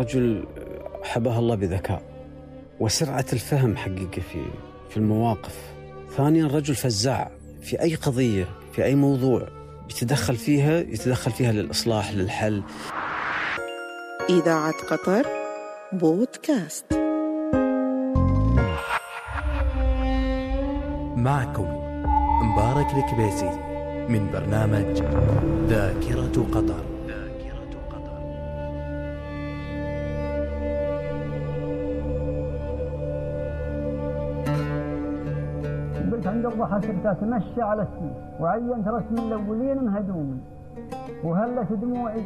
رجل حباه الله بذكاء وسرعة الفهم حقيقة في في المواقف. ثانيا رجل فزاع في أي قضية في أي موضوع يتدخل فيها يتدخل فيها للإصلاح للحل. إذاعة قطر بودكاست. معكم مبارك الكبيسي من برنامج ذاكرة قطر. عند الضحى صرت أتمشى على السيف وعينت رسم الأولين مهدومي وهلت دموعي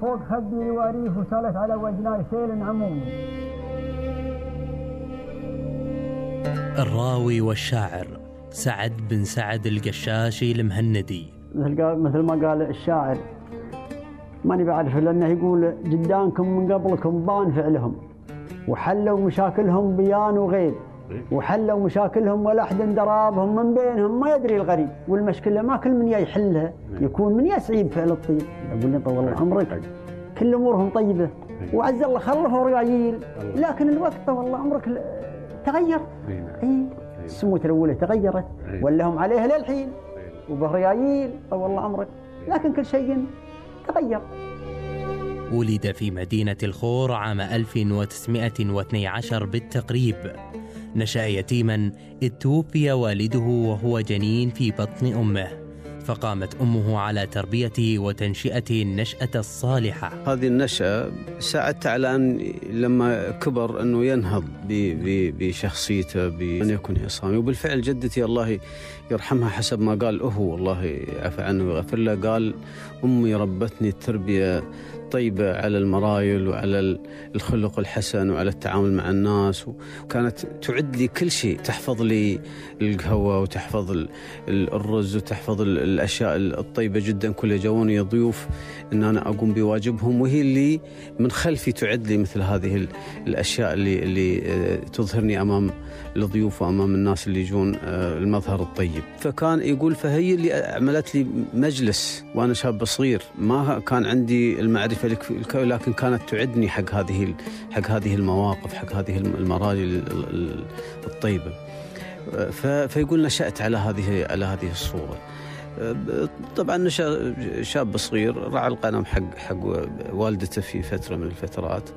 فوق خدي الواريف وسالت على وجناي سيل عمومي الراوي والشاعر سعد بن سعد القشاشي المهندي. مثل ما قال الشاعر ماني بعرف لأنه يقول جدانكم من قبلكم بان فعلهم وحلوا مشاكلهم بيان وغيب. وحلوا مشاكلهم ولا أحد درابهم من بينهم ما يدري الغريب. والمشكلة ما كل من يحلها يكون من يسعيب فعل الطيب. يقول لي طول الله عمرك كل أمورهم طيبة. وعز الله خلفوا رجايل. لكن الوقت طول عمرك تغير. اي السموت الأولى تغيرت. ولا هم عليها للحين. وبهريايل طول عمرك. لكن كل شيء تغير. ولد في مدينة الخور عام 1912 بالتقريب. نشأ يتيما إذ توفي والده وهو جنين في بطن أمه. فقامت أمه على تربيته وتنشئته النشأة الصالحة. هذه النشأة ساعدت على أن لما كبر أنه ينهض بشخصيته بأن يكون عصامي وبالفعل جدتي الله يرحمها حسب ما قال هو الله يعفى عنه ويغفر له. قال أمي ربتني التربية طيبة على المرايل وعلى ال- الخلق الحسن وعلى التعامل مع الناس وكانت تعد لي كل شيء. تحفظ لي القهوة وتحفظ ال- ال- الرز وتحفظ ال- الأشياء الطيبة جدا. كل جوني ضيوف أن أنا أقوم بواجبهم وهي اللي من خلفي تعد لي مثل هذه ال- الأشياء اللي, اللي آه، تظهرني أمام الضيوف وأمام الناس اللي يجون آه، المظهر الطيب. فكان يقول فهي اللي عملت لي مجلس وأنا شاب صغير. ما كان عندي الك- لكن كانت تعدني حق هذه حق هذه المواقف حق هذه الم- المراجل ال- ال- الطيبة. ف- فيقول نشأت على هذه على هذه الصورة. طبعا نشا شاب صغير رعى القلم حق حق والدته في فترة من الفترات.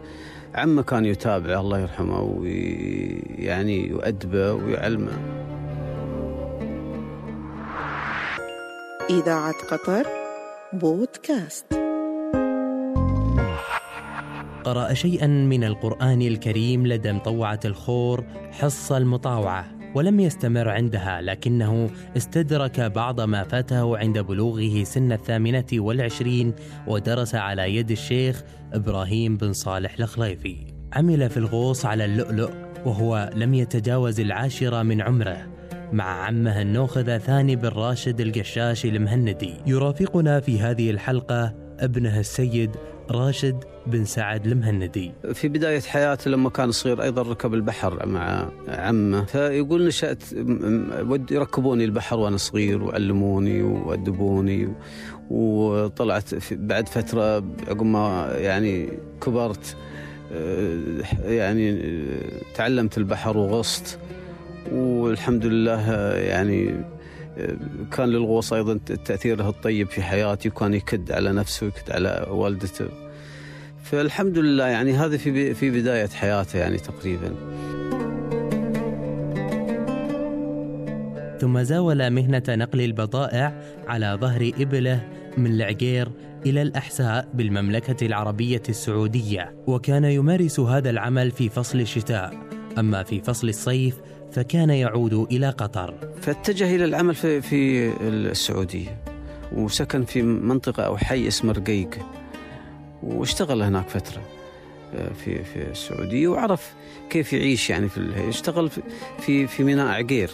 عمه كان يتابعه الله يرحمه ويعني يؤدبه ويعلمه. إذاعة قطر بودكاست. قرأ شيئا من القرآن الكريم لدى مطوعة الخور حصة المطاوعة. ولم يستمر عندها لكنه استدرك بعض ما فاته عند بلوغه سن الثامنة والعشرين ودرس على يد الشيخ إبراهيم بن صالح الخليفي عمل في الغوص على اللؤلؤ وهو لم يتجاوز العاشرة من عمره مع عمه النوخذ ثاني بن راشد القشاشي المهندي. يرافقنا في هذه الحلقة ابنه السيد راشد بن سعد المهندي. في بداية حياته لما كان صغير أيضا ركب البحر مع عمه فيقول نشأت يركبوني البحر وأنا صغير وعلموني وأدبوني وطلعت بعد فترة عقب ما يعني كبرت آه، يعني آه، تعلمت البحر وغصت والحمد لله آه، يعني كان للغوص أيضا تأثيره الطيب في حياتي وكان يكد على نفسه ويكد على والدته. فالحمد لله يعني هذا في في بداية حياته يعني تقريبا. ثم زاول مهنة نقل البضائع على ظهر إبله من العقير إلى الأحساء بالمملكة العربية السعودية وكان يمارس هذا العمل في فصل الشتاء. أما في فصل الصيف فكان يعود إلى قطر. فاتجه إلى العمل في في السعودية وسكن في منطقة أو حي اسمه رقيق واشتغل هناك فترة آه، في في السعودية وعرف كيف يعيش يعني في اشتغل في- في ميناء عقير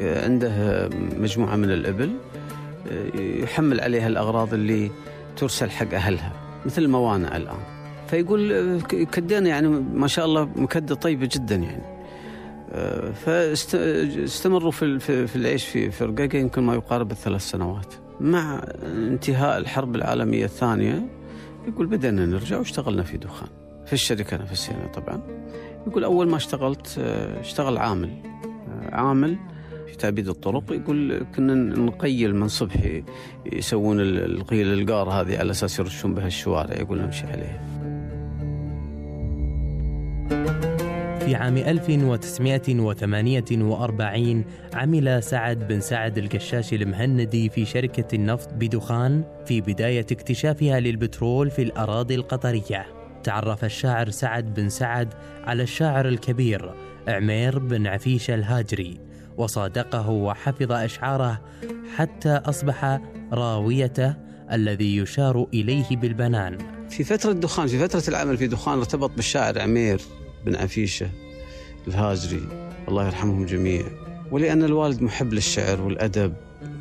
آه، عنده مجموعة من الإبل آه، يحمل عليها الأغراض اللي ترسل حق أهلها مثل الموانع الآن. فيقول كدينا يعني ما شاء الله مكدة طيبة جدا يعني. فاستمروا في في العيش في في رقيقه يمكن ما يقارب الثلاث سنوات. مع انتهاء الحرب العالمية الثانية يقول بدأنا نرجع واشتغلنا في دخان. في الشركة نفسها طبعا. يقول أول ما اشتغلت آه، اشتغل عامل. آه، عامل في تعبيد الطرق. يقول كنا نقيل من صبح يسوون القيل القار هذه على أساس يرشون بها الشوارع. يقول نمشي عليها. في عام 1948 عمل سعد بن سعد القشاشي المهندي في شركة النفط بدخان في بداية اكتشافها للبترول في الأراضي القطرية. تعرف الشاعر سعد بن سعد على الشاعر الكبير عمير بن عفيشة الهاجري وصادقه وحفظ أشعاره حتى أصبح راويته الذي يشار إليه بالبنان في فترة دخان في فترة العمل في دخان ارتبط بالشاعر عمير بن عفيشة الهاجري الله يرحمهم جميعا ولأن الوالد محب للشعر والأدب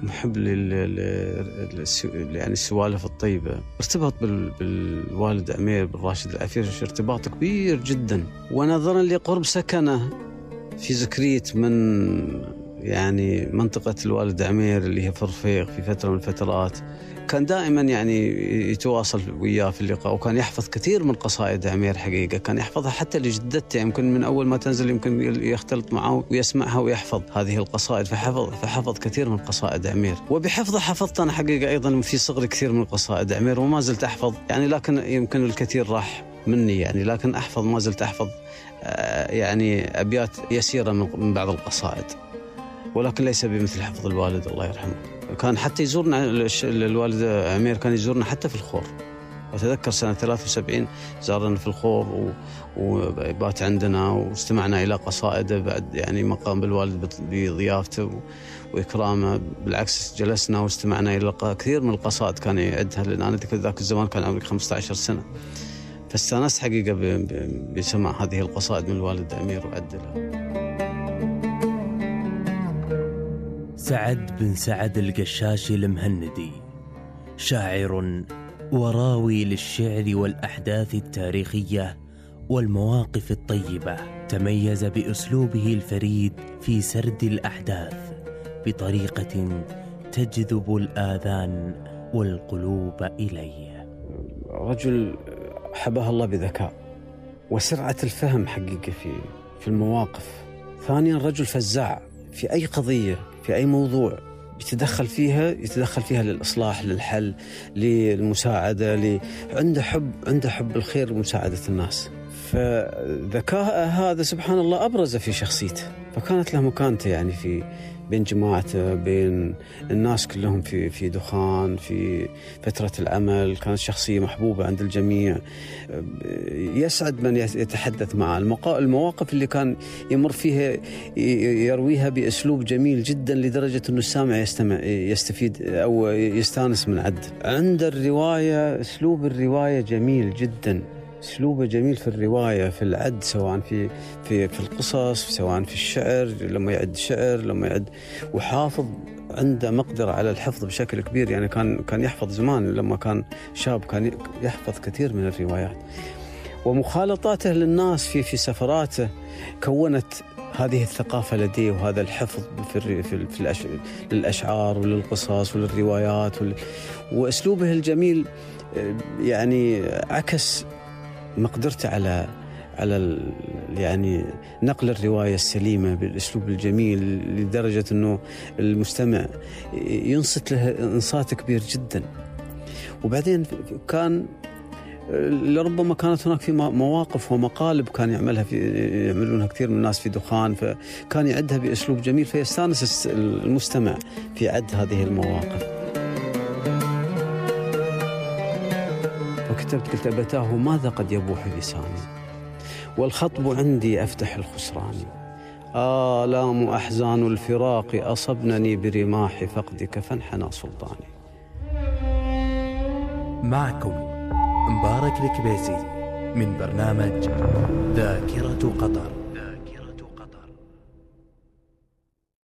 محب يعني السوالف الطيبة. ارتبط بالوالد عمير بن راشد العفيش ارتباط كبير جدا. ونظرا لقرب سكنه في زكريت من يعني منطقة الوالد عمير اللي هي فرفيق في فترة من الفترات كان دائما يعني يتواصل وياه في اللقاء وكان يحفظ كثير من قصائد عمير حقيقة كان يحفظها حتى لجدته يمكن من أول ما تنزل يمكن يختلط معه ويسمعها ويحفظ هذه القصائد فحفظ فحفظ كثير من قصائد عمير. وبحفظه حفظت أنا حقيقة أيضا في صغري كثير من قصائد عمير وما زلت أحفظ يعني لكن يمكن الكثير راح مني يعني لكن أحفظ ما زلت أحفظ آه، يعني أبيات يسيرة من بعض القصائد. ولكن ليس بمثل حفظ الوالد الله يرحمه. كان حتى يزورنا الوالد عمير كان يزورنا حتى في الخور. أتذكر سنة 73 زارنا في الخور وبات عندنا واستمعنا إلى قصائده بعد يعني ما قام بالوالد بضيافته وإكرامه. بالعكس جلسنا واستمعنا إلى كثير من القصائد كان يعدها لأن أنا ذاك الزمان كان عمري 15 سنة. فاستأنست حقيقة بسماع هذه القصائد من الوالد أمير وعدلها سعد بن سعد القشاشي المهندي شاعر وراوي للشعر والأحداث التاريخية والمواقف الطيبة تميز بأسلوبه الفريد في سرد الأحداث بطريقة تجذب الآذان والقلوب إليه. رجل حباه الله بذكاء وسرعة الفهم حقيقة في في المواقف. ثانيا رجل فزاع في أي قضية في أي موضوع يتدخل فيها يتدخل فيها للإصلاح للحل للمساعدة ل... عنده حب عنده حب الخير ومساعدة الناس. فذكاء هذا سبحان الله أبرز في شخصيته. فكانت له مكانته يعني في بين جماعته بين الناس كلهم في في دخان في فترة العمل كانت شخصية محبوبة عند الجميع. يسعد من يتحدث معه. المواقف اللي كان يمر فيها يرويها بأسلوب جميل جدا لدرجة أنه السامع يستمع يستفيد أو يستانس من عد. عند الرواية أسلوب الرواية جميل جدا. أسلوبه جميل في الرواية في العد سواء في في في القصص سواء في الشعر لما يعد شعر لما يعد وحافظ عنده مقدرة على الحفظ بشكل كبير. يعني كان كان يحفظ زمان لما كان شاب كان يحفظ كثير من الروايات. ومخالطاته للناس في في سفراته كونت هذه الثقافة لديه وهذا الحفظ في في, في للأشعار وللقصص وللروايات وأسلوبه الجميل يعني عكس مقدرته على على يعني نقل الرواية السليمة بالأسلوب الجميل لدرجة إنه المستمع ينصت له إنصات كبير جدا. وبعدين كان لربما كانت هناك في مواقف ومقالب كان يعملها في يعملونها كثير من الناس في دخان فكان يعدها بأسلوب جميل فيستانس المستمع في عد هذه المواقف. كتبت قلت أبتاه ماذا قد يبوح لساني؟ والخطب عندي أفتح الخسران. آلام أحزان الفراق أصبنني برماح فقدك فانحنى سلطاني. معكم مبارك الكبيسي من برنامج ذاكرة قطر.